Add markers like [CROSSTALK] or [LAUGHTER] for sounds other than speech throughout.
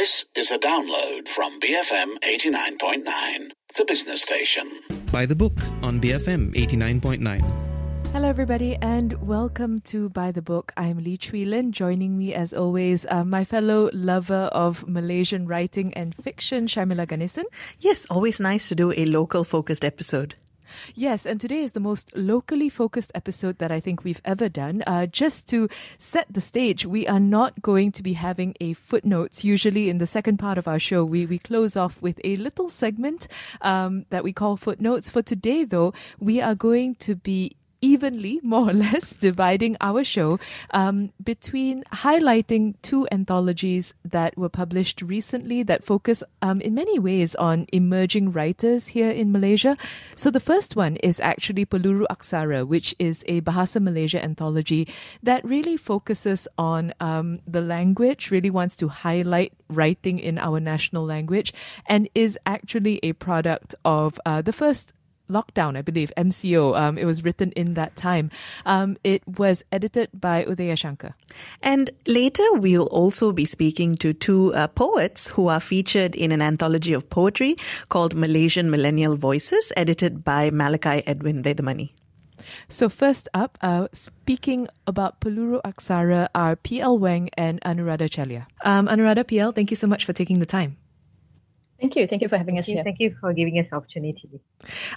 This is a download from BFM 89.9, the business station. By the book on BFM 89.9. Hello, everybody, and welcome to By the Book. I'm Lee Chui Lin. Joining me, as always, uh, my fellow lover of Malaysian writing and fiction, Sharmila Ganesan. Yes, always nice to do a local focused episode. Yes, and today is the most locally focused episode that I think we've ever done. Uh, just to set the stage, we are not going to be having a footnotes. Usually, in the second part of our show, we, we close off with a little segment um, that we call footnotes. For today, though, we are going to be evenly, more or [LAUGHS] less, dividing our show um, between highlighting two anthologies that were published recently that focus um, in many ways on emerging writers here in Malaysia. So the first one is actually Peluru Aksara, which is a Bahasa Malaysia anthology that really focuses on um, the language, really wants to highlight writing in our national language, and is actually a product of uh, the first lockdown, I believe, MCO. Um, it was written in that time. Um, it was edited by Uthaya Shankar. And later, we'll also be speaking to two uh, poets who are featured in an anthology of poetry called Malaysian Millennial Voices, edited by Malachi Edwin Vethamani. So first up, uh, speaking about Peluru Aksara are PL Wang and Anuradha Chelliah. Um, Anuradha PL, thank you so much for taking the time. Thank you. Thank you for having Thank us you. here. Thank you for giving us the opportunity.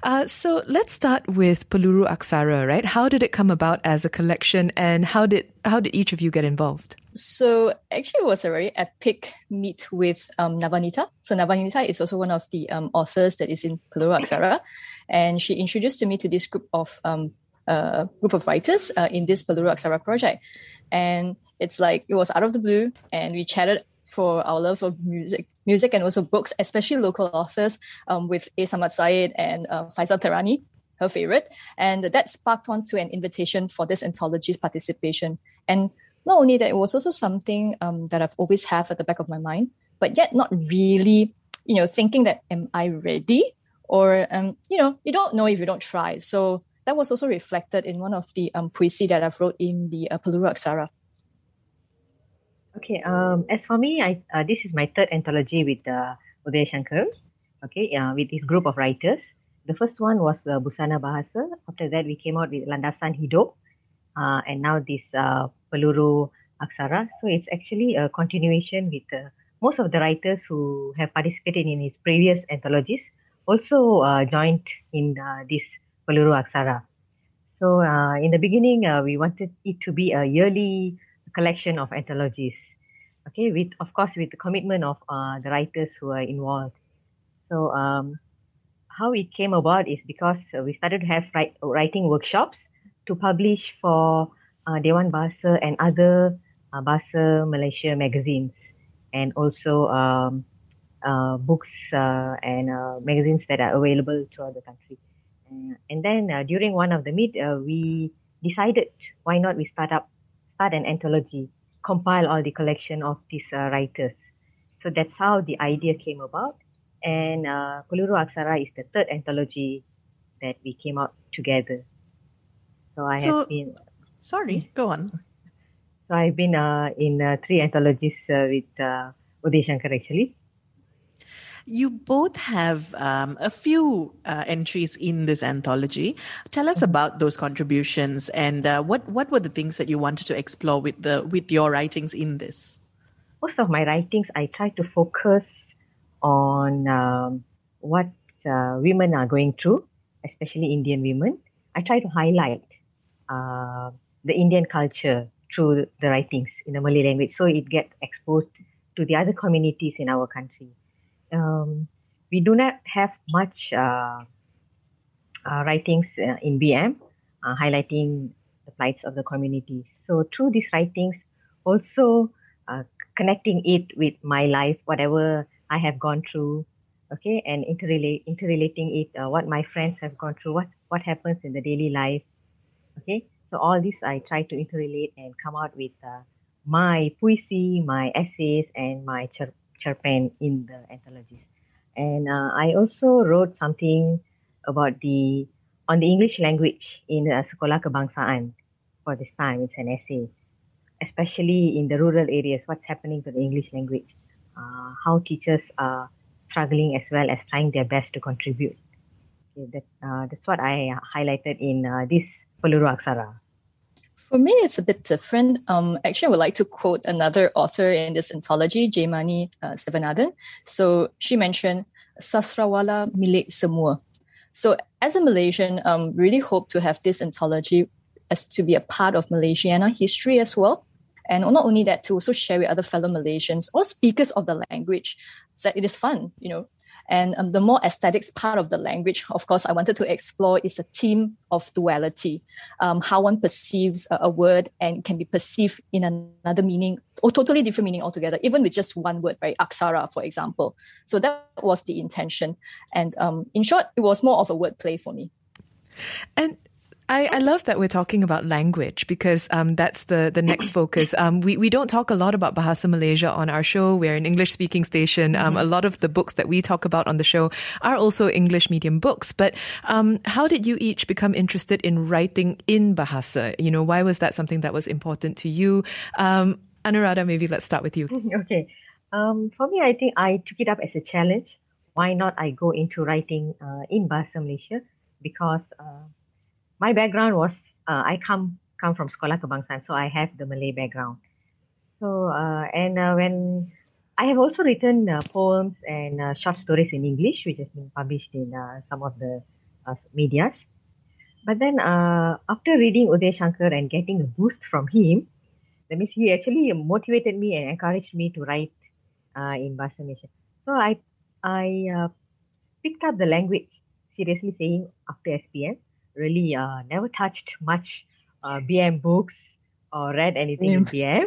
Uh, so let's start with Peluru Aksara, right? How did it come about as a collection, and how did how did each of you get involved? So actually, it was a very epic meet with um, Navanita. So Navanita is also one of the um, authors that is in Peluru Aksara, and she introduced to me to this group of um, uh, group of writers uh, in this Peluru Aksara project, and it's like it was out of the blue, and we chatted for our love of music, music and also books, especially local authors um, with A. Samad Said and uh, Faisal Tehrani, her favorite. And that sparked on to an invitation for this anthology's participation. And not only that, it was also something um, that I've always have at the back of my mind, but yet not really, you know, thinking that am I ready? Or, um, you know, you don't know if you don't try. So that was also reflected in one of the um, poesy that I've wrote in the uh, Peluru Aksara. Okay. Um, as for me, I uh, this is my third anthology with uh, Uthaya Shankar. Okay. Uh, with this group of writers. The first one was uh, Busana Bahasa. After that, we came out with Landasan Hidup, uh, and now this uh, Peluru Aksara. So it's actually a continuation with uh, most of the writers who have participated in his previous anthologies also uh, joined in uh, this Peluru Aksara. So uh, in the beginning, uh, we wanted it to be a yearly collection of anthologies. Okay, with of course with the commitment of uh, the writers who are involved. So um, how it came about is because uh, we started to have write, writing workshops to publish for uh, Dewan Bahasa and other uh, Bahasa Malaysia magazines, and also um, uh, books uh, and uh, magazines that are available throughout the country. And then uh, during one of the meet, we decided why not we start up start an anthology, compile all the collection of these uh, writers. So that's how the idea came about. And uh, Peluru Aksara is the third anthology that we came out together. So I So- have been Sorry, go on. so I've been uh, in uh, three anthologies uh, with uh, Uday Shankar actually. You both have um, a few uh, entries in this anthology. Tell us about those contributions and uh, what what were the things that you wanted to explore with the with your writings in this. most of my writings, I try to focus on um, what uh, women are going through, especially Indian women. I try to highlight uh, the Indian culture through the writings in the Malay language, so it gets exposed to the other communities in our country. Um, we do not have much uh, uh, writings uh, in BM uh, highlighting the plights of the community. So through these writings, also uh, connecting it with my life, whatever I have gone through, okay, and interrelate, interrelating it, what my friends have gone through, what what happens in the daily life, okay. So all this I try to interrelate and come out with my poesy, my essays, and my cer- cerpen in the anthologies. And uh, I also wrote something about the on the English language in uh, Sekolah Kebangsaan for this time. It's an essay especially in the rural areas, what's happening to the English language uh, how teachers are struggling as well as trying their best to contribute. Okay, that, uh, that's what I highlighted in uh, this Peluru Aksara. For me, it's a bit different. Um, actually, I would like to quote another author in this anthology, Jaimani uh, Sivanathan. So she mentioned Sastrawala Milik Semua. So as a Malaysian, um, really hope to have this anthology as to be a part of Malaysiana history as well. And not only that, to also share with other fellow Malaysians or speakers of the language that it is fun, you know, and um, the more aesthetics part of the language, of course, I wanted to explore is a theme of duality, um, how one perceives a, a, word and can be perceived in another meaning or totally different meaning altogether, even with just one word, right? Aksara, for example. So that was the intention. And um, in short, it was more of a wordplay for me. And I, I love that we're talking about language because um, that's the, the next [COUGHS] focus. Um, we, we don't talk a lot about Bahasa Malaysia on our show. We're an English speaking station. Um, mm-hmm. A lot of the books that we talk about on the show are also English medium books. But um, how did you each become interested in writing in Bahasa? You know, why was that something that was important to you? Um, Anuradha, maybe let's start with you. [LAUGHS] Okay. Um, for me, I think I took it up as a challenge. Why not I go into writing uh, in Bahasa Malaysia? Because uh, my background was uh, I come come from Sekolah Kebangsaan, so I have the Malay background. So uh, and uh, when I have also written uh, poems and uh, short stories in English, which has been published in uh, some of the medias. But then after reading Uday Shankar and getting a boost from him, that means he actually motivated me and encouraged me to write in Bahasa Malaysia. So I I picked up the language seriously, saying after SPM really uh, never touched much uh, BM books or read anything in BM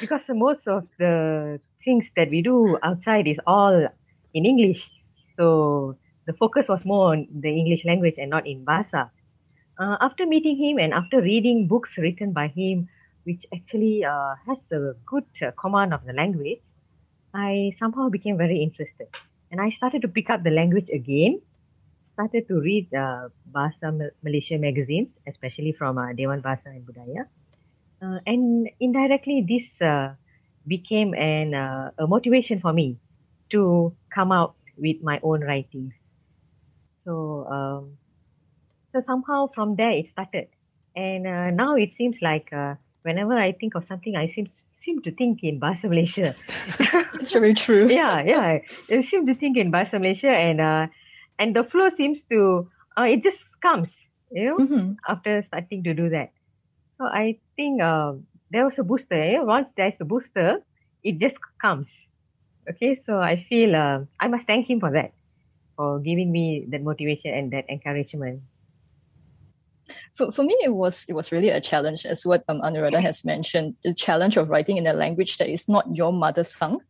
because most of the things that we do outside is all in English. So the focus was more on the English language and not in Bahasa. Uh, after meeting him and after reading books written by him, which actually uh, has a good uh, command of the language, I somehow became very interested. And I started to pick up the language again started to read uh, Bahasa Malaysia magazines, especially from uh, Dewan Bahasa and Budaya. Uh, and indirectly, this uh, became an, uh, a motivation for me to come out with my own writings. So, um, so somehow from there it started. And uh, now it seems like uh, whenever I think of something, I seem seem to think in Bahasa Malaysia. [LAUGHS] It's very true. [LAUGHS] yeah, yeah. I seem to think in Bahasa Malaysia and uh, and the flow seems to uh, it just comes you know mm-hmm. after starting to do that so i think uh, there was a booster eh? once there's a booster it just comes okay so i feel uh, i must thank him for that for giving me that motivation and that encouragement for, for me it was it was really a challenge as what um, anuradha [LAUGHS] has mentioned the challenge of writing in a language that is not your mother tongue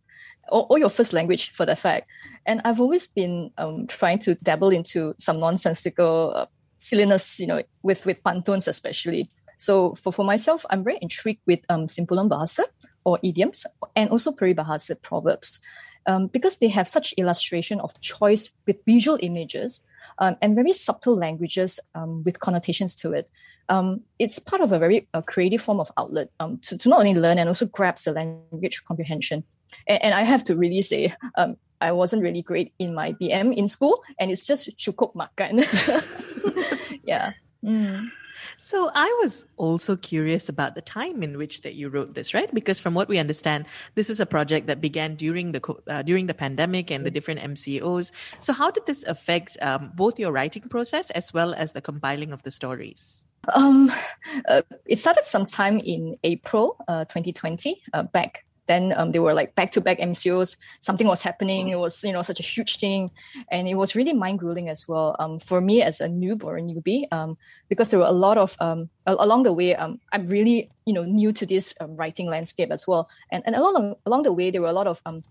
or, or your first language for that fact. And I've always been um, trying to dabble into some nonsensical uh, silliness, you know, with with pantuns especially. So for, for myself, I'm very intrigued with um, Simpulan Bahasa or idioms and also Peribahasa proverbs um, because they have such illustration of choice with visual images um, and very subtle languages um, with connotations to it. Um, it's part of a very uh, creative form of outlet um, to, to not only learn and also grasp the language comprehension. And, and I have to really say, um, I wasn't really great in my BM in school, and it's just cukup makan. [LAUGHS] yeah. Mm. So I was also curious about the time in which that you wrote this, right? Because from what we understand, this is a project that began during the uh, during the pandemic and the different MCOs. So how did this affect um, both your writing process as well as the compiling of the stories? Um, uh, it started sometime in April uh, 2020, uh, back then um, they were like back to back MCOs. Something was happening. It was you know such a huge thing, and it was really mind grueling as well um, for me as a noob or a newbie um, because there were a lot of um, along the way. Um, I'm really you know new to this um, writing landscape as well, and and along along the way there were a lot of um,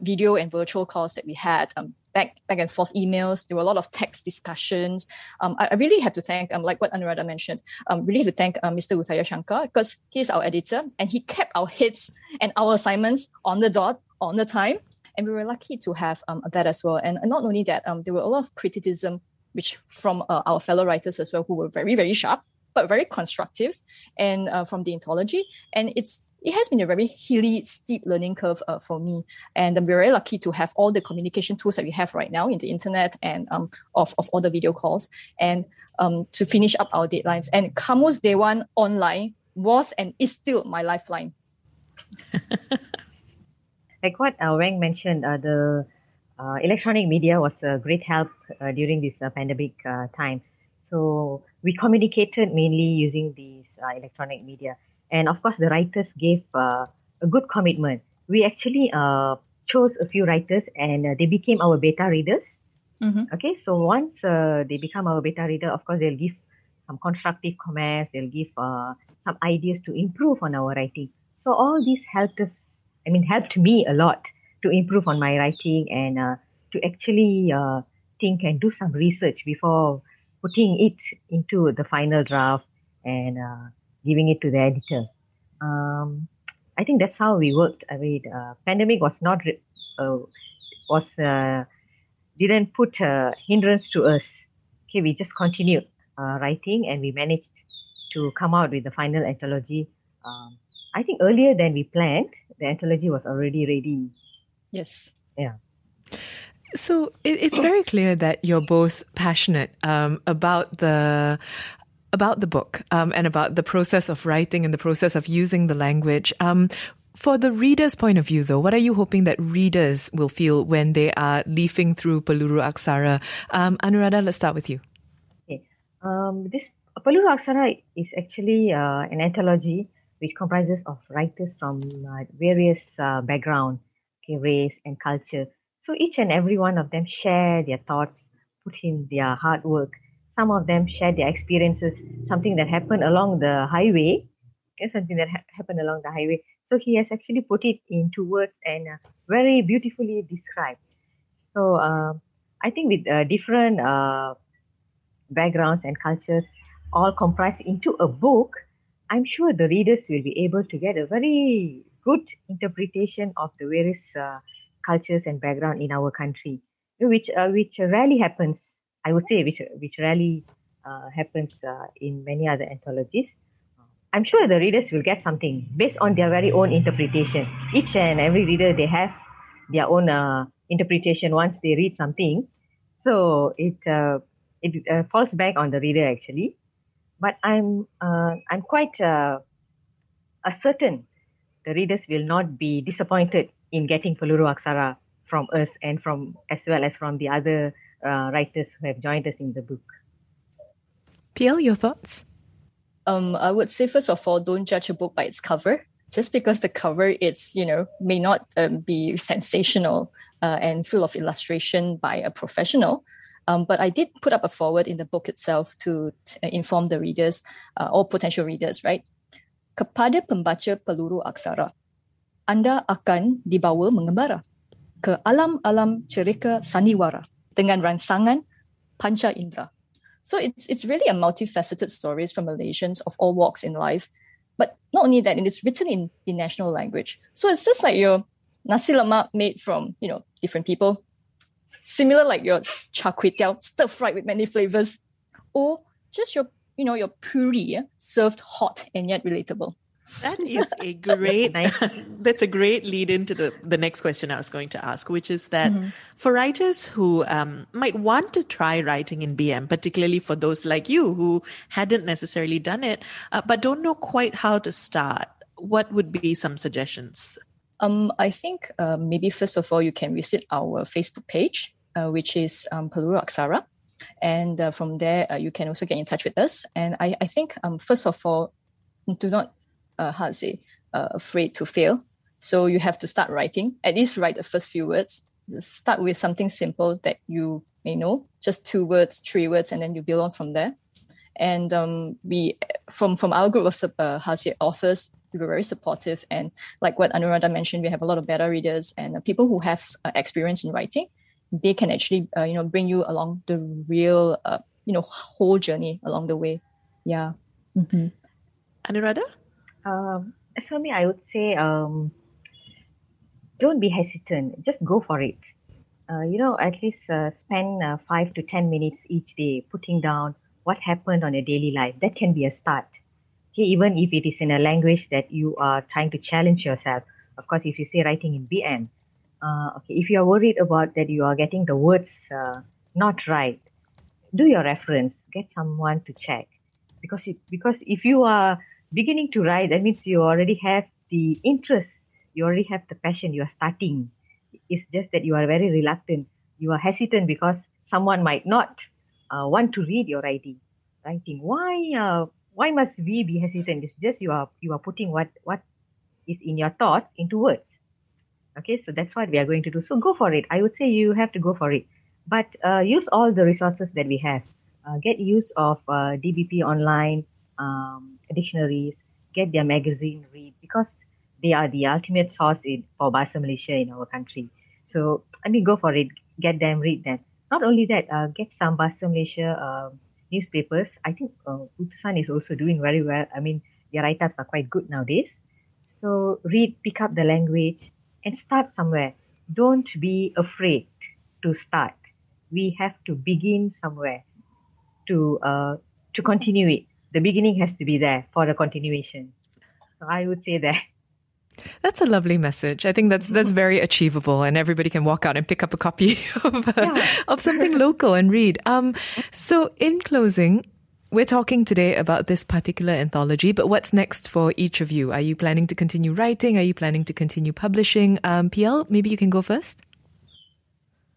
video and virtual calls that we had um, back back and forth emails. There were a lot of text discussions. Um, I, I, really have to thank, um, like what Anuradha mentioned, um, really have to thank uh, Mr. Uthaya Shankar because he's our editor and he kept our hits and our assignments on the dot, on the time. And we were lucky to have um, that as well. And, not only that, um, there were a lot of criticism, which from uh, our fellow writers as well, who were very, very sharp, but very constructive and uh, from the anthology. And it's it has been a very hilly, steep learning curve uh, for me. And I'm very lucky to have all the communication tools that we have right now in the internet and um, of, of all the video calls and um, to finish up our deadlines. And Kamus One online was and is still my lifeline. [LAUGHS] like what uh, Wang mentioned, uh, the uh, electronic media was a great help uh, during this uh, pandemic uh, time. So we communicated mainly using these uh, electronic media. And of course, the writers gave uh, a good commitment. We actually uh, chose a few writers and they became our beta readers. Mhm. Okay, so once uh, they become our beta reader, of course, they'll give some constructive comments, they'll give uh, some ideas to improve on our writing. So all these helped us, I mean, helped me a lot to improve on my writing and uh, to actually uh, think and do some research before putting it into the final draft and uh, giving it to the editor. Um, I think that's how we worked. I mean, uh, pandemic was not uh, was uh, didn't put a hindrance to us. Okay, we just continued writing and we managed to come out with the final anthology. Um, I think earlier than we planned, the anthology was already ready. Yes. Yeah. So it, it's very clear that you're both passionate um, about the about the book um, and about the process of writing and the process of using the language. Um, for the reader's point of view, though, what are you hoping that readers will feel when they are leafing through Peluru Aksara? Um, Anuradha, let's start with you. Um, this Peluru Aksara is actually uh, an anthology which comprises of writers from uh, various uh, background, okay, race and culture. So each and every one of them share their thoughts, put in their hard work. Some of them share their experiences, something that happened along the highway, okay, something that ha- happened along the highway. So he has actually put it into words and uh, very beautifully described. So um I think with uh, different uh, backgrounds and cultures all comprised into a book, I'm sure the readers will be able to get a very good interpretation of the various uh, cultures and background in our country, which uh, which rarely happens. I would say which which rarely uh, happens uh, in many other anthologies. I'm sure the readers will get something based on their very own interpretation. Each and every reader they have their own uh, interpretation once they read something. So it uh, it falls back on the reader actually. But I'm uh, I'm quite uh, uh, certain the readers will not be disappointed in getting Peluru Aksara from us and from as well as from the other uh, writers who have joined us in the book. PL, your thoughts? Um, I would say first of all, don't judge a book by its cover. Just because the cover it's you know may not um, be sensational uh, and full of illustration by a professional, um, but I did put up a forward in the book itself to t- inform the readers uh, or potential readers, right? Kepada pembaca peluru aksara, anda akan dibawa mengembara ke alam-alam cerita sandiwara dengan rangsangan panca indera. So it's it's really a multifaceted stories from Malaysians of all walks in life. But not only that, it is written in the national language. So it's just like your nasi lemak made from, you know, different people. Similar like your char kway teow, stir fried with many flavors. Or just your, you know, your puri yeah, served hot and yet relatable. That [LAUGHS] is a great. Nice. [LAUGHS] that's a great lead into the the next question I was going to ask, which is that for writers who um, might want to try writing in BM, particularly for those like you who hadn't necessarily done it, uh, but don't know quite how to start, what would be some suggestions? Um, I think uh, maybe first of all, you can visit our Facebook page, which is um, Peluru Aksara. And uh, from there, uh, you can also get in touch with us. And I, I think, um, first of all, do not, uh, how to say, uh, afraid to fail. So you have to start writing, at least write the first few words. Start with something simple that you may know, just two words, three words, and then you build on from there. And um, we, from from our group of uh, authors, we were very supportive. And like what Anuradha mentioned, we have a lot of beta readers and uh, people who have uh, experience in writing. They can actually, uh, you know, bring you along the real, uh, you know, whole journey along the way. Yeah. Mhm. Anuradha? Um, as for me, I would say um, don't be hesitant. Just go for it. Uh, you know, at least uh, spend uh, five to ten minutes each day putting down what happened on your daily life. That can be a start. Okay, even if it is in a language that you are trying to challenge yourself. Of course, if you say writing in BM, uh, okay, if you are worried about that you are getting the words uh, not right, do your reference. Get someone to check because it, because if you are beginning to write, that means you already have the interest, you already have the passion. You are starting. It's just that you are very reluctant. You are hesitant because someone might not uh, want to read your writing. Writing. Why? Uh, why must we be hesitant? It's just you are you are putting what what is in your thoughts into words. Okay, so that's what we are going to do. So go for it. I would say you have to go for it, but uh, use all the resources that we have. Uh, get use of uh, DBP online um, dictionaries. Get their magazine read because they are the ultimate source in, for Bahasa Malaysia in our country. So I mean, go for it. Get them, read them. Not only that, uh, get some Bahasa Malaysia um, newspapers. I think uh, Utusan is also doing very well. I mean, their write-ups are quite good nowadays. So read, pick up the language, and start somewhere. Don't be afraid to start. We have to begin somewhere to uh, to continue it. The beginning has to be there for the continuation. So I would say that. That's a lovely message. I think that's that's very achievable, and everybody can walk out and pick up a copy [LAUGHS] of, uh, Yeah. of something local and read. Um, so, in closing, we're talking today about this particular anthology, but what's next for each of you? Are you planning to continue writing? Are you planning to continue publishing? Um, PL, maybe you can go first.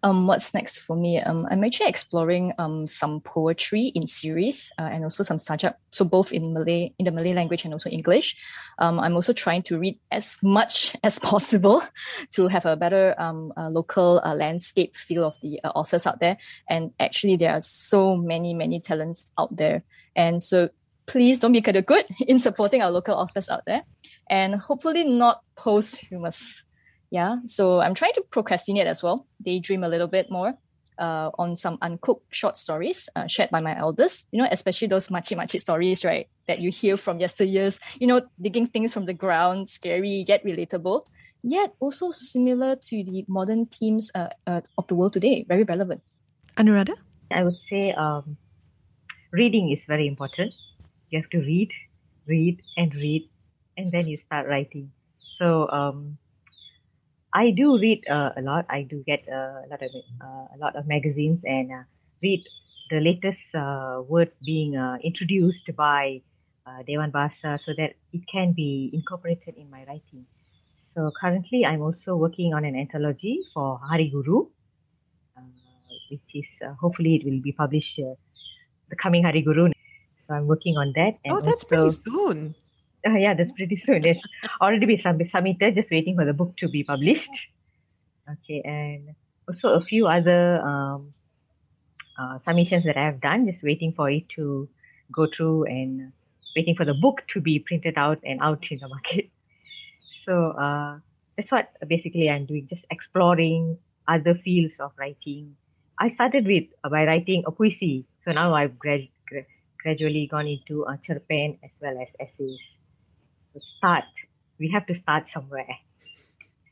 Um, what's next for me? Um, I'm actually exploring um some poetry in series uh, and also some sajak. So both in Malay, in the Malay language and also English. Um, I'm also trying to read as much [LAUGHS] as possible [LAUGHS] to have a better um uh, local uh, landscape feel of the uh, authors out there. And actually, there are so many many talents out there. And so please don't be kind of good in supporting our local authors out there, and hopefully not posthumous. Yeah, so I'm trying to procrastinate as well, daydream a little bit more uh, on some uncooked short stories uh, shared by my elders. You know, especially those machi machi stories, right? That you hear from yesteryears. You know, digging things from the ground, scary yet relatable, yet also similar to the modern themes uh, uh, of the world today. Very relevant. Anuradha? I would say um, reading is very important. You have to read, read, and read, and then you start writing. So um, I do read uh, a lot. I do get uh, a lot of uh, a lot of magazines and uh, read the latest uh, words being uh, introduced by uh, Dewan Bahasa so that it can be incorporated in my writing. So currently, I'm also working on an anthology for Hari Guru, uh, which is uh, hopefully it will be published uh, the coming Hari Guru. So I'm working on that. Oh, that's pretty soon. Uh, yeah, that's pretty soon. It's already been sub- submitted, just waiting for the book to be published. Okay, and also a few other um, uh, submissions that I have done, just waiting for it to go through and waiting for the book to be printed out and out in the market. So uh, that's what basically I'm doing, just exploring other fields of writing. I started with uh, by writing a poesy, so now I've grad- gra- gradually gone into uh, cerpen as well as essays to start. We have to start somewhere.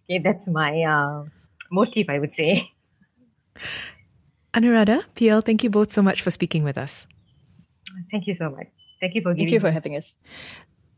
Okay, that's my uh, motive, I would say. Anuradha, PL, thank you both so much for speaking with us. Thank you so much. Thank you for Thank you for me- having us.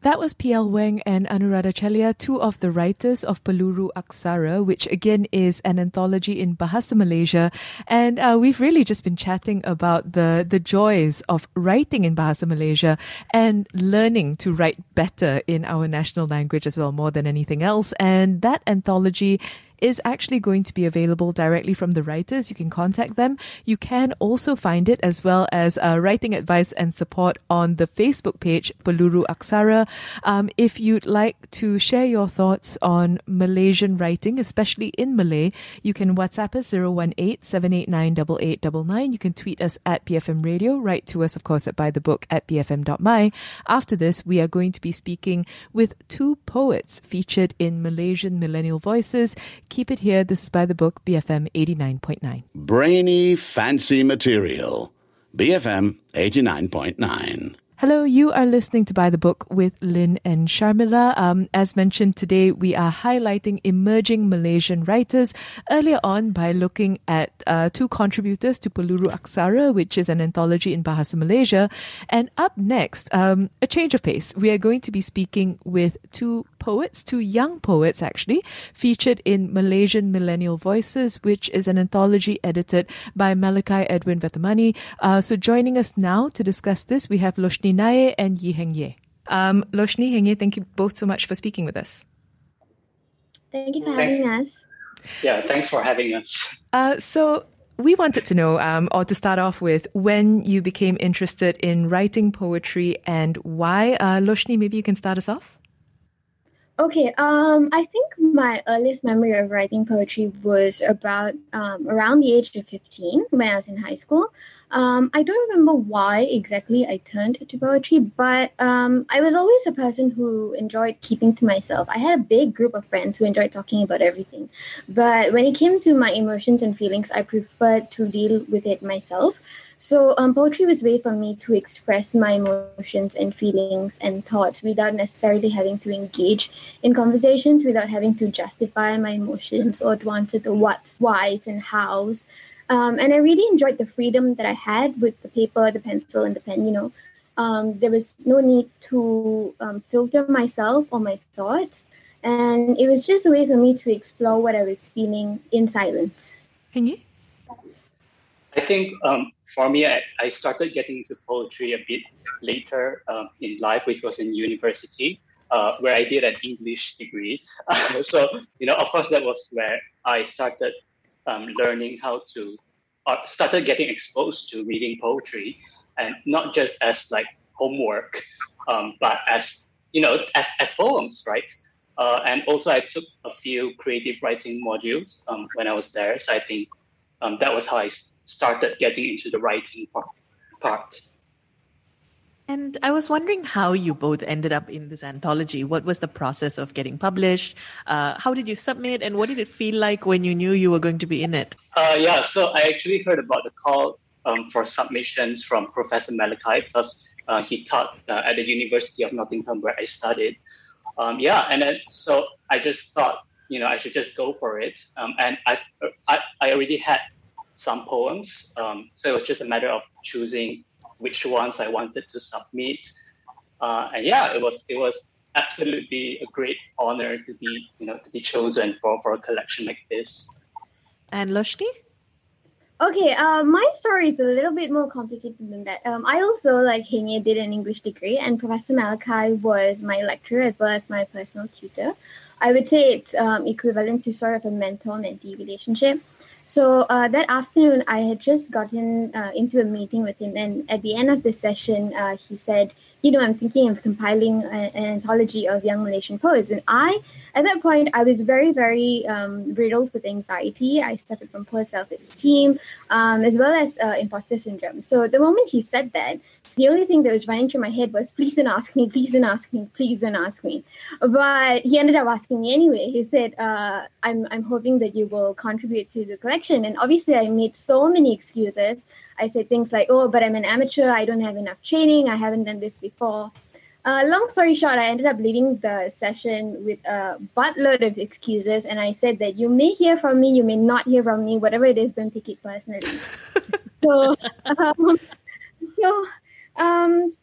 That was PL Wang and Anuradha Chelliah, two of the writers of Peluru Aksara, which again is an anthology in Bahasa Malaysia. And uh, we've really just been chatting about the, the joys of writing in Bahasa Malaysia and learning to write better in our national language as well, more than anything else. And that anthology is actually going to be available directly from the writers. You can contact them. You can also find it as well as uh, writing advice and support on the Facebook page Peluru Aksara. Um, if you'd like to share your thoughts on Malaysian writing, especially in Malay, you can WhatsApp us 018-789-8899. You can tweet us at BFM Radio. Write to us, of course, at bythebook at bfm.my. After this, we are going to be speaking with two poets featured in Malaysian Millennial Voices. Keep it here. This is by the book BFM 89.9. Brainy, fancy material. BFM 89.9. Hello, you are listening to By the Book with Lynn and Sharmila. Um, as mentioned today, we are highlighting emerging Malaysian writers earlier on by looking at uh, two contributors to Peluru Aksara, which is an anthology in Bahasa Malaysia. And up next, um, a change of pace. We are going to be speaking with two poets, two young poets actually, featured in Malaysian Millennial Voices, which is an anthology edited by Malachi Edwin Vethamani. Uh, so joining us now to discuss this, we have Loshni Nair and Yi Heng Ye. Um, Loshni, Heng Ye, thank you both so much for speaking with us. Thank you for having us. Yeah, thanks for having us. Uh, so we wanted to know, um, or to start off with, when you became interested in writing poetry and why. Uh, Loshni, maybe you can start us off. Okay, um, I think my earliest memory of writing poetry was about um, around the age of 15 when I was in high school. Um, I don't remember why exactly I turned to poetry, but um, I was always a person who enjoyed keeping to myself. I had a big group of friends who enjoyed talking about everything. But when it came to my emotions and feelings, I preferred to deal with it myself. So um, poetry was a way for me to express my emotions and feelings and thoughts without necessarily having to engage in conversations, without having to justify my emotions or to answer the what's, why's, and how's. Um, and I really enjoyed the freedom that I had with the paper, the pencil, and the pen. You know, um, there was no need to um, filter myself or my thoughts, and it was just a way for me to explore what I was feeling in silence. Heng Ye? I think um, for me, I, I, started getting into poetry a bit later um, in life, which was in university, uh, where I did an English degree. [LAUGHS] so, you know, of course, that was where I started um, learning how to, uh, started getting exposed to reading poetry, and not just as like homework, um, but as you know, as, as poems, right? Uh, and also, I took a few creative writing modules um, when I was there. So I think um, that was how I started getting into the writing part. And I was wondering how you both ended up in this anthology. What was the process of getting published? Uh, how did you submit? And what did it feel like when you knew you were going to be in it? Uh, yeah, so I actually heard about the call um, for submissions from Professor Malachi because uh, he taught uh, at the University of Nottingham where I studied. Um, yeah, and then so I just thought, you know, I should just go for it. Um, and I, I, I already had some poems. Um, so it was just a matter of choosing which ones I wanted to submit. Uh, and yeah, it was it was absolutely a great honor to be you know to be chosen for, for a collection like this. And Loshni? Okay, uh, my story is a little bit more complicated than that. Um, I also, like Heng did an English degree, and Professor Malachi was my lecturer as well as my personal tutor. I would say it's um, equivalent to sort of a mentor-mentee relationship. So uh, that afternoon, I had just gotten uh, into a meeting with him, and at the end of the session, uh, he said, "You know, I'm thinking of compiling a, an anthology of young Malaysian poets." And I, at that point, I was very, very um, riddled with anxiety. I suffered from poor self-esteem, um, as well as uh, imposter syndrome. So the moment he said that, the only thing that was running through my head was, please don't ask me, please don't ask me, please don't ask me. But he ended up asking me anyway. He said, uh, I'm, I'm hoping that you will contribute to the collection. And obviously, I made so many excuses. I said things like, oh, but I'm an amateur, I don't have enough training, I haven't done this before. Uh, long story short, I ended up leaving the session with a buttload of excuses, and I said that you may hear from me, you may not hear from me, whatever it is, don't take it personally. [LAUGHS] so, um, so um,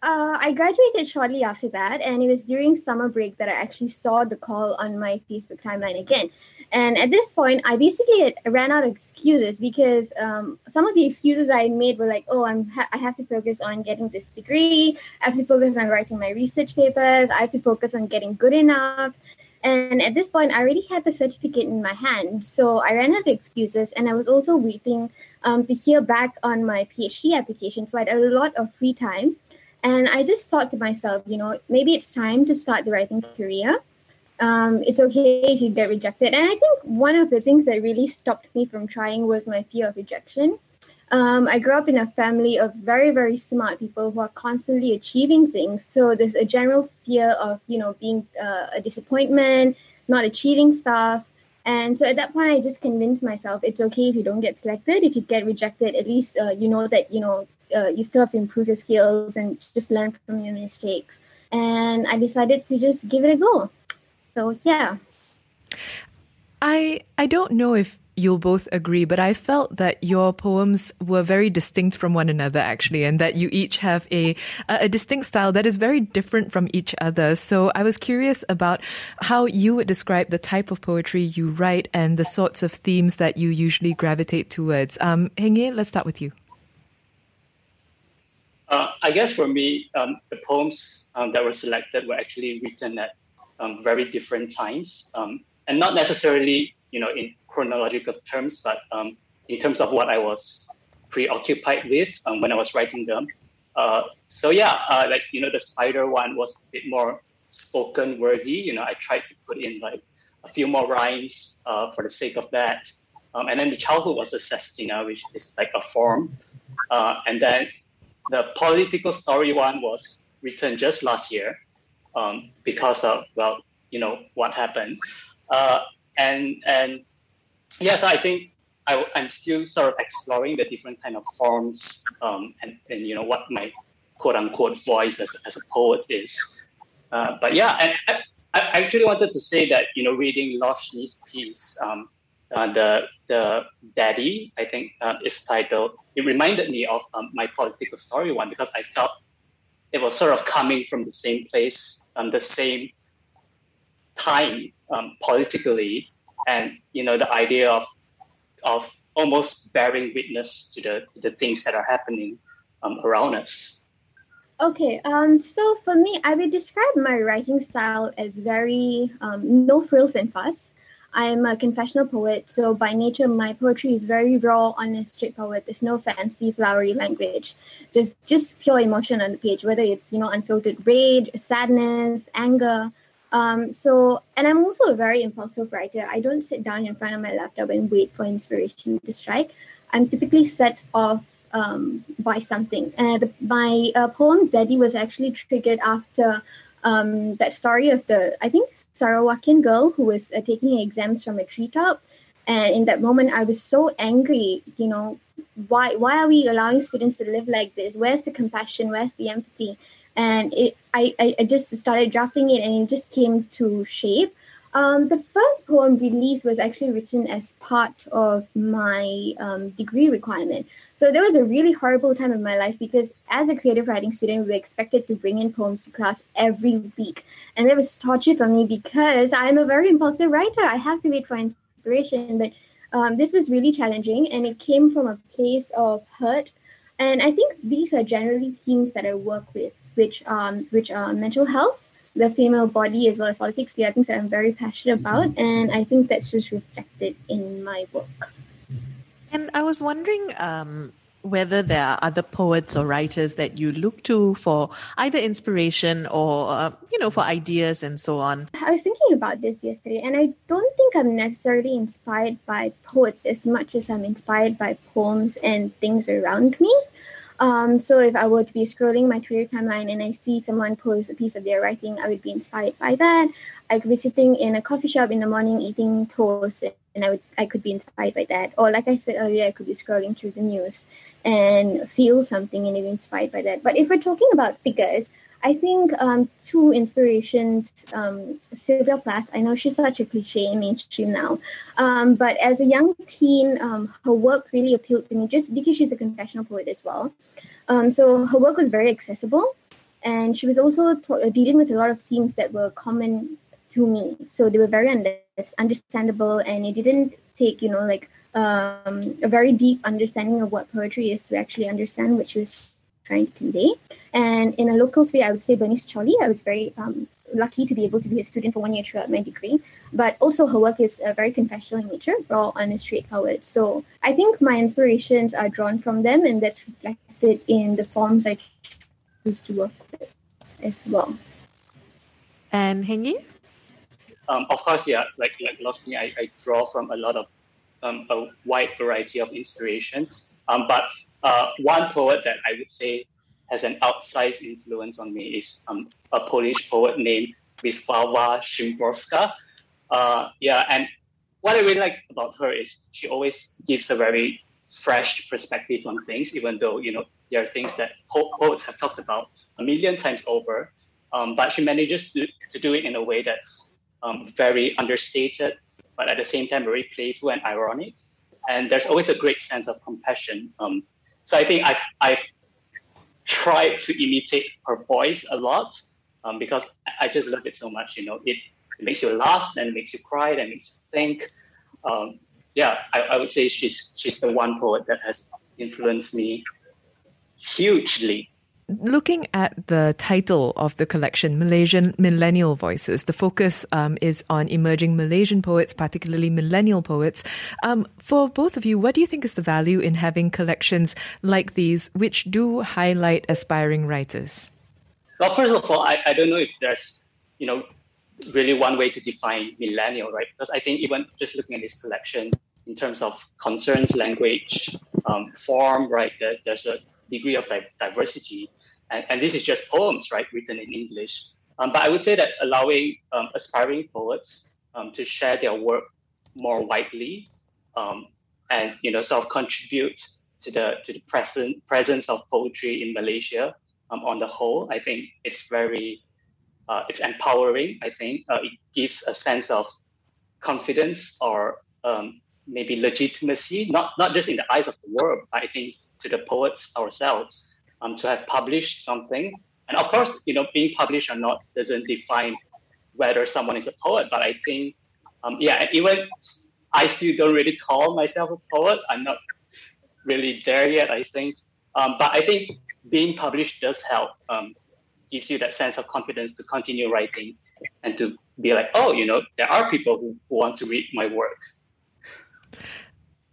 uh, I graduated shortly after that, and it was during summer break that I actually saw the call on my Facebook timeline again. And at this point, I basically ran out of excuses because um, some of the excuses I made were like, "Oh, I'm ha- I have to focus on getting this degree. I have to focus on writing my research papers. I have to focus on getting good enough." And at this point, I already had the certificate in my hand. So I ran out of excuses. And I was also waiting um, to hear back on my PhD application. So I had a lot of free time. And I just thought to myself, you know, maybe it's time to start the writing career. Um, it's okay if you get rejected. And I think one of the things that really stopped me from trying was my fear of rejection. Um, I grew up in a family of very, very smart people who are constantly achieving things. So there's a general fear of, you know, being uh, a disappointment, not achieving stuff. And so at that point, I just convinced myself it's okay if you don't get selected. If you get rejected, at least uh, you know that you know uh, you still have to improve your skills and just learn from your mistakes. And I decided to just give it a go. So yeah. I I don't know if you'll both agree, but I felt that your poems were very distinct from one another, actually, and that you each have a, a distinct style that is very different from each other. So I was curious about how you would describe the type of poetry you write and the sorts of themes that you usually gravitate towards. Um, Heng let's start with you. Uh, I guess for me, um, the poems um, that were selected were actually written at um, very different times, um, and not necessarily you know, in chronological terms, but um, in terms of what I was preoccupied with um, when I was writing them. Uh, so yeah, uh, like you know, the spider one was a bit more spoken worthy. You know, I tried to put in like a few more rhymes uh, for the sake of that. Um, and then the childhood was a sestina, which is like a form. Uh, and then the political story one was written just last year um, because of well, you know what happened. And and yes, I think I, am still sort of exploring the different kind of forms um, and and you know what my quote unquote voice as, as a poet is. Uh, but yeah, and I, I, actually wanted to say that you know reading Loshni's piece, um, uh, the the daddy, I think uh, is titled. It reminded me of um, my political story one because I felt it was sort of coming from the same place, um, the same time um, politically, and you know the idea of of almost bearing witness to the the things that are happening um, around us. Okay, um, so for me, I would describe my writing style as very um, no frills and fuss. I'm a confessional poet, so by nature, my poetry is very raw, honest, straightforward. There's no fancy, flowery language. Just just pure emotion on the page, whether it's you know unfiltered rage, sadness, anger, um, so, and I'm also a very impulsive writer. I don't sit down in front of my laptop and wait for inspiration to strike. I'm typically set off um, by something. And the, my uh, poem Daddy was actually triggered after um, that story of the, I think, Sarawakian girl who was uh, taking exams from a treetop. And in that moment, I was so angry. You know, why why are we allowing students to live like this? Where's the compassion? Where's the empathy? And it I, I just started drafting it and it just came to shape. Um, the first poem release was actually written as part of my um, degree requirement. So there was a really horrible time in my life because as a creative writing student, we were expected to bring in poems to class every week. And it was torture for me because I'm a very impulsive writer. I have to wait for inspiration. But um, this was really challenging and it came from a place of hurt. And I think these are generally themes that I work with which um, which are mental health, the female body, as well as politics. They are things that I'm very passionate about, and I think that's just reflected in my work. And I was wondering um, whether there are other poets or writers that you look to for either inspiration or uh, you know for ideas and so on. I was thinking about this yesterday, and I don't think I'm necessarily inspired by poets as much as I'm inspired by poems and things around me. Um, so if I were to be scrolling my Twitter timeline and I see someone post a piece of their writing, I would be inspired by that. I could be sitting in a coffee shop in the morning eating toast and I would I could be inspired by that. Or like I said earlier, I could be scrolling through the news and feel something and be inspired by that. But if we're talking about figures, I think um, two inspirations. Um, Sylvia Plath, I know she's such a cliche in mainstream now, um, but as a young teen, um, her work really appealed to me just because she's a confessional poet as well. Um, so her work was very accessible, and she was also to- dealing with a lot of themes that were common to me. So they were very understandable, and it didn't take, you know, like um, a very deep understanding of what poetry is to actually understand what she was trying to convey. And in a local sphere, I would say Bernice Chauly. I was very um, lucky to be able to be a student for one year throughout my degree. But also, her work is uh, very confessional in nature, raw, honest, straightforward. So I think my inspirations are drawn from them, and that's reflected in the forms I choose to work with as well. And Heng Yee? Um, of course, yeah, like like Loshni, I, I draw from a lot of um, a wide variety of inspirations. Um, but uh, one poet that I would say has an outsized influence on me is um, a Polish poet named Wisława Szymborska. Uh, yeah, and what I really like about her is she always gives a very fresh perspective on things, even though you know there are things that poets have talked about a million times over. Um, but she manages to, to do it in a way that's um, very understated, but at the same time very playful and ironic. And there's always a great sense of compassion. Um, so I think I've, I've tried to imitate her voice a lot um, because I just love it so much. You know, it, it makes you laugh, then it makes you cry, it makes you think. Um, yeah, I, I would say she's she's the one poet that has influenced me hugely. Looking at the title of the collection, Malaysian Millennial Voices, the focus um, is on emerging Malaysian poets, particularly millennial poets. Um, for both of you, what do you think is the value in having collections like these, which do highlight aspiring writers? Well, first of all, I, I don't know if there's, you know, really one way to define millennial, right? Because I think even just looking at this collection in terms of concerns, language, um, form, right, there, there's a degree of diversity. And, and, this is just poems, right, written in English. Um, but I would say that allowing um, aspiring poets um, to share their work more widely um, and, you know, sort of contribute to the to the present presence of poetry in Malaysia um, on the whole, I think it's very uh, it's empowering. I think uh, it gives a sense of confidence or um, maybe legitimacy, not not just in the eyes of the world, but I think to the poets ourselves, um, to have published something. And of course, you know, being published or not doesn't define whether someone is a poet. But I think, um, yeah, even I still don't really call myself a poet. I'm not really there yet. I think, um, but I think being published does help. Um, gives you that sense of confidence to continue writing and to be like, oh, you know, there are people who, who want to read my work.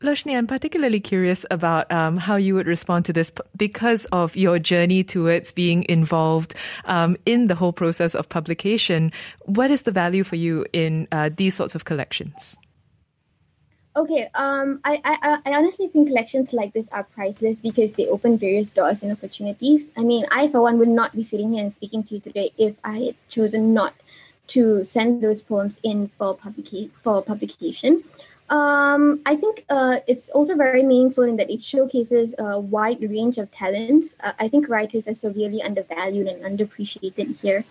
Loshni, I'm particularly curious about um, how you would respond to this because of your journey towards being involved um, in the whole process of publication. What is the value for you in uh, these sorts of collections? Okay, um, I, I, I honestly think collections like this are priceless because they open various doors and opportunities. I mean, I, for one, would not be sitting here and speaking to you today if I had chosen not to send those poems in for, publica- for publication. Um, I think uh, it's also very meaningful in that it showcases a wide range of talents. Uh, I think writers are severely undervalued and underappreciated here.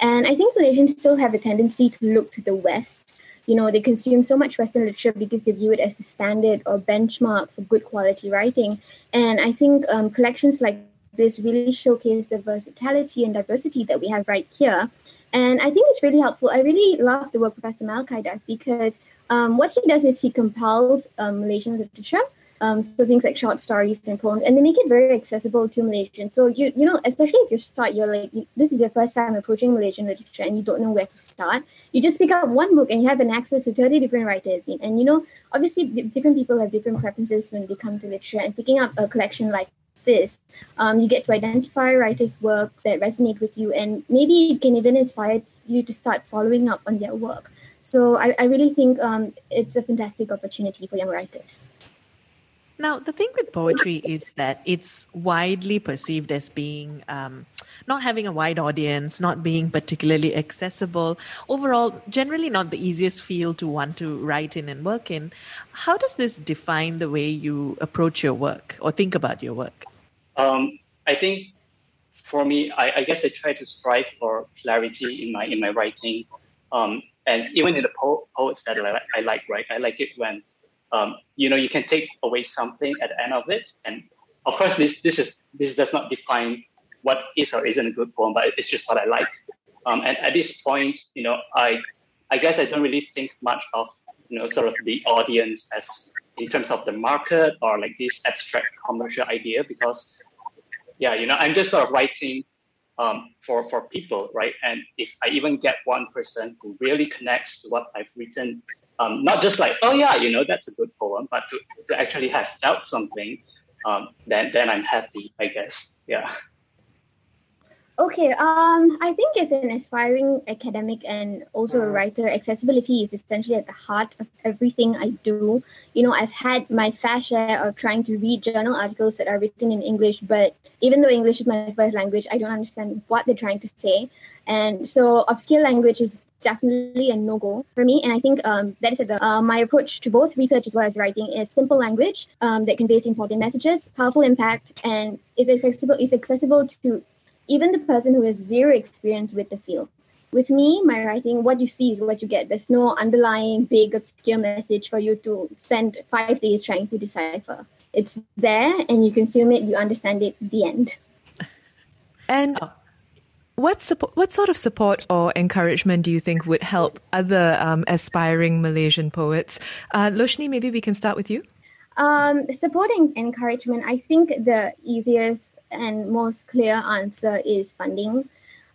And I think Malaysians still have a tendency to look to the West you know they consume so much western literature because they view it as the standard or benchmark for good quality writing and i think um, collections like this really showcase the versatility and diversity that we have right here and i think it's really helpful i really love the work professor Malachi does because um, what he does is he compiles um, malaysian literature um, so things like short stories and poems, and they make it very accessible to Malaysians. So you you know, especially if you start, you're like this is your first time approaching Malaysian literature, and you don't know where to start. You just pick up one book, and you have an access to thirty different writers. And you know, obviously, different people have different preferences when they come to literature, and picking up a collection like this, um, you get to identify writers' work that resonate with you, and maybe it can even inspire you to start following up on their work. So I, I really think um, it's a fantastic opportunity for young writers. Now, the thing with poetry is that it's widely perceived as being um, not having a wide audience, not being particularly accessible, overall, generally not the easiest field to want to write in and work in. How does this define the way you approach your work or think about your work? Um, I think for me, I, I, guess I try to strive for clarity in my in my writing, um, and even in the po- poets that I, I like, right? I like it when um, you know, you can take away something at the end of it. And of course, this this is this does not define what is or isn't a good poem, but it's just what I like. Um, and at this point, you know, I I guess I don't really think much of you know sort of the audience as in terms of the market or like this abstract commercial idea because yeah, you know, I'm just sort of writing um, for for people, right? And if I even get one person who really connects to what I've written um, not just like, oh yeah, you know, that's a good poem, but to, to actually have felt something, um, then then I'm happy, I guess. Yeah. Okay, um, I think as an aspiring academic and also a mm-hmm. writer, accessibility is essentially at the heart of everything I do. You know, I've had my fair share of trying to read journal articles that are written in English, but even though English is my first language, I don't understand what they're trying to say. And so obscure language is definitely a no go for me. And I think um, that is the, uh, my approach to both research as well as writing is simple language um, that conveys important messages, powerful impact, and is accessible is accessible to even the person who has zero experience with the field. With me, my writing, what you see is what you get. There's no underlying big obscure message for you to spend five days trying to decipher. It's there and you consume it, you understand it, the end. And Oh. what support, what sort of support or encouragement do you think would help other um, aspiring Malaysian poets? Uh, Loshni, maybe we can start with you. Um, supporting encouragement, I think the easiest and most clear answer is funding.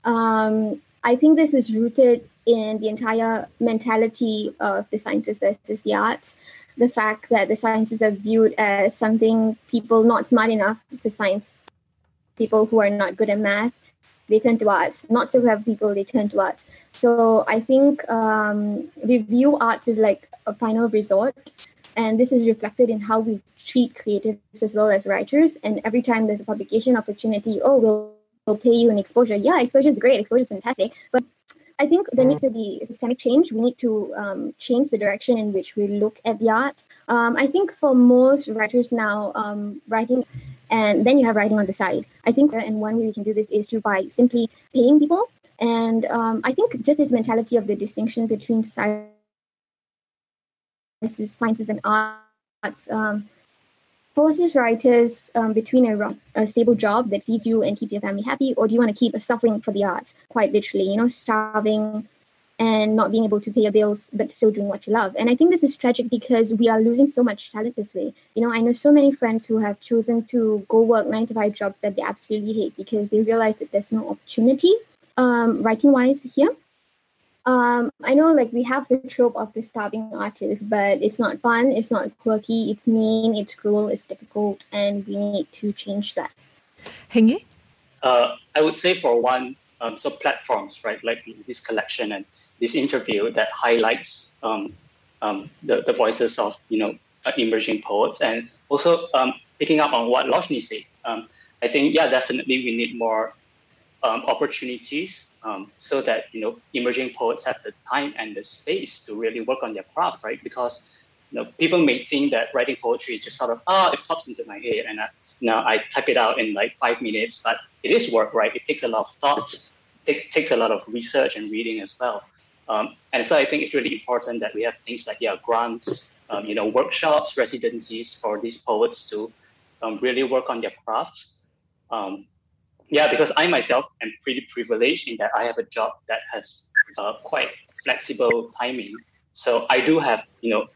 Um, I think this is rooted in the entire mentality of the sciences versus the arts. The fact that the sciences are viewed as something people not smart enough for science, people who are not good at math, they turn to arts. Not so clever people, they turn to arts. So I think um, we view arts as like a final resort and this is reflected in how we treat creatives as well as writers. And every time there's a publication opportunity, oh, we'll, we'll pay you an exposure. Yeah, exposure is great, exposure is fantastic. But I think there needs to be systemic change. We need to um, change the direction in which we look at the arts. Um, I think for most writers now, um, writing and then you have writing on the side. I think, uh, and one way we can do this is to by simply paying people. And um, I think just this mentality of the distinction between science sciences, sciences and arts um, forces writers um, between a, a stable job that feeds you and keeps your family happy, or do you want to keep suffering for the arts, quite literally, you know, starving and not being able to pay your bills, but still doing what you love. And I think this is tragic because we are losing so much talent this way. You know, I know so many friends who have chosen to go work nine to five jobs that they absolutely hate because they realize that there's no opportunity um, writing wise here. Um, I know like we have the trope of the starving artist, but it's not fun, it's not quirky, it's mean, it's cruel, it's difficult, and we need to change that. Heng Uh, I would say for one, um, so platforms, right, like this collection and this interview that highlights um, um, the, the voices of, you know, uh, emerging poets and also um, picking up on what Loshni said. Um, I think, yeah, definitely we need more um, opportunities um, so that you know emerging poets have the time and the space to really work on their craft, right? Because you know people may think that writing poetry is just sort of ah, it pops into my head and I, know I type it out in like five minutes, but it is work, right? It takes a lot of thought, it takes a lot of research and reading as well. Um, and so I think it's really important that we have things like yeah grants, um, you know workshops, residencies for these poets to um, really work on their crafts. Um, yeah, because I myself am pretty privileged in that I have a job that has uh, quite flexible timing. So I do have, you know,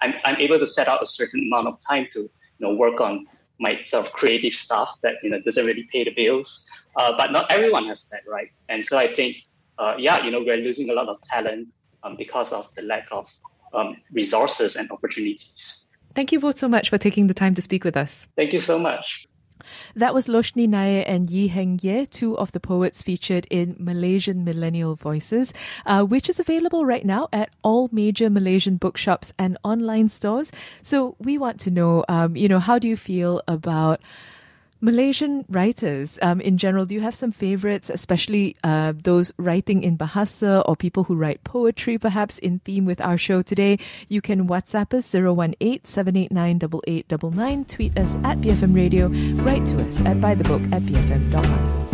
I'm, I'm able to set out a certain amount of time to, you know, work on my sort of creative stuff that, you know, doesn't really pay the bills. Uh, but not everyone has that, right? And so I think, uh, yeah, you know, we're losing a lot of talent um, because of the lack of um, resources and opportunities. Thank you both so much for taking the time to speak with us. Thank you so much. That was Loshni Nair and Yi Heng Ye, two of the poets featured in Malaysian Millennial Voices, uh, which is available right now at all major Malaysian bookshops and online stores. So we want to know, um, you know, how do you feel about Malaysian writers um, in general? Do you have some favorites, especially uh, those writing in Bahasa or people who write poetry, perhaps in theme with our show today? You can WhatsApp us 018 789 8899, tweet us at BFM Radio, write to us at bythebook at bfm.my.